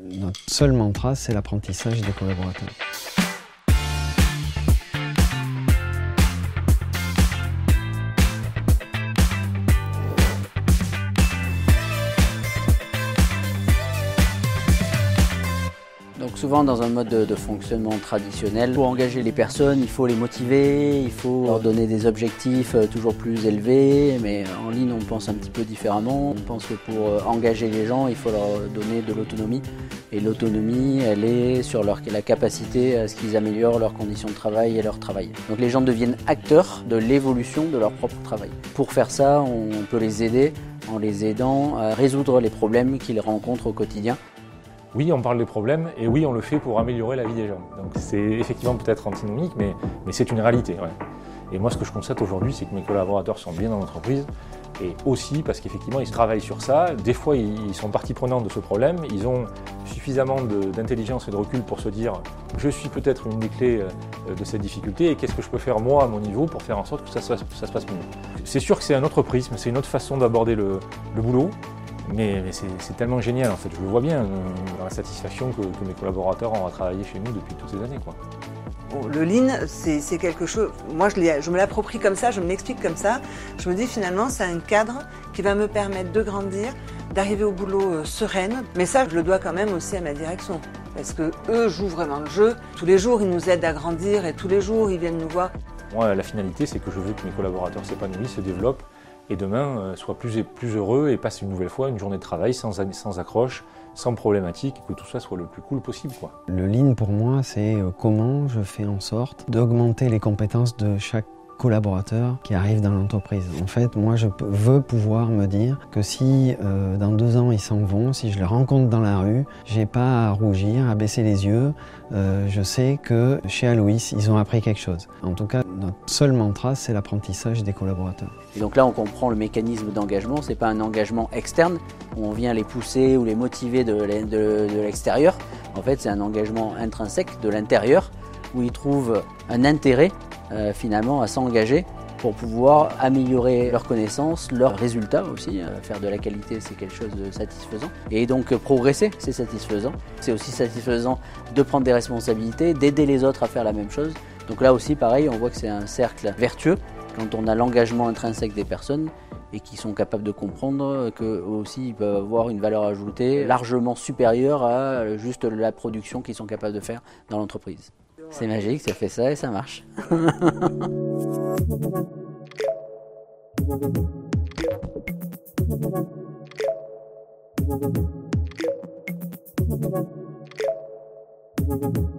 Notre seul mantra, c'est l'apprentissage des collaborateurs. Souvent dans un mode de, fonctionnement traditionnel, pour engager les personnes, il faut les motiver, il faut leur donner des objectifs euh, toujours plus élevés, mais en ligne on pense un petit peu différemment. On pense que pour euh, engager les gens, il faut leur donner de l'autonomie. Et l'autonomie, elle est sur leur, la capacité à ce qu'ils améliorent leurs conditions de travail et leur travail. Donc les gens deviennent acteurs de l'évolution de leur propre travail. Pour faire ça, on peut les aider en les aidant à résoudre les problèmes qu'ils rencontrent au quotidien oui, on parle des problèmes et oui, on le fait pour améliorer la vie des gens. Donc c'est effectivement peut-être antinomique, mais, mais c'est une réalité. Et moi, ce que je constate aujourd'hui, c'est que mes collaborateurs sont bien dans l'entreprise et aussi parce qu'effectivement, ils travaillent sur ça. Des fois, ils sont partie prenante de ce problème. Ils ont suffisamment d'intelligence et de recul pour se dire je suis peut-être une des clés euh, de cette difficulté et qu'est-ce que je peux faire moi à mon niveau pour faire en sorte que ça, se passe mieux. C'est sûr que c'est un autre prisme, c'est une autre façon d'aborder le boulot. Mais, mais c'est tellement génial en fait, je le vois bien dans la satisfaction que, que mes collaborateurs ont à travailler chez nous depuis toutes ces années. Quoi. Bon, le lean, c'est quelque chose, moi je, je me l'approprie comme ça, je me l'explique comme ça, je me dis finalement c'est un cadre qui va me permettre de grandir, d'arriver au boulot euh, sereine, mais ça je le dois quand même aussi à ma direction, parce que eux jouent vraiment le jeu, tous les jours ils nous aident à grandir et tous les jours ils viennent nous voir. Moi la finalité c'est que je veux que mes collaborateurs s'épanouissent, se développent, et demain euh, soit plus, plus heureux et passe une nouvelle fois une journée de travail sans, sans accroche, sans problématique, que tout ça soit le plus cool possible. Le lean pour moi, c'est euh, comment je fais en sorte d'augmenter les compétences de chaque collaborateurs qui arrivent dans l'entreprise. En fait, moi, je veux pouvoir me dire que si euh, dans deux ans ils s'en vont, si je les rencontre dans la rue, j'ai pas à rougir, à baisser les yeux. Euh, je sais que chez Aloïs, ils ont appris quelque chose. En tout cas, notre seul mantra, c'est l'apprentissage des collaborateurs. Et donc là, on comprend le mécanisme d'engagement. C'est pas un engagement externe où on vient les pousser ou les motiver de, l'extérieur. En fait, c'est un engagement intrinsèque de l'intérieur où ils trouvent un intérêt euh, finalement à s'engager pour pouvoir améliorer leurs connaissances, leurs résultats aussi. Euh, faire de la qualité, c'est quelque chose de satisfaisant. Et donc euh, progresser, c'est satisfaisant. C'est aussi satisfaisant de prendre des responsabilités, d'aider les autres à faire la même chose. Donc là aussi, pareil, on voit que c'est un cercle vertueux quand on a l'engagement intrinsèque des personnes et qui sont capables de comprendre que aussi ils peuvent avoir une valeur ajoutée largement supérieure à juste la production qu'ils sont capables de faire dans l'entreprise. C'est magique, ça fait ça et ça marche.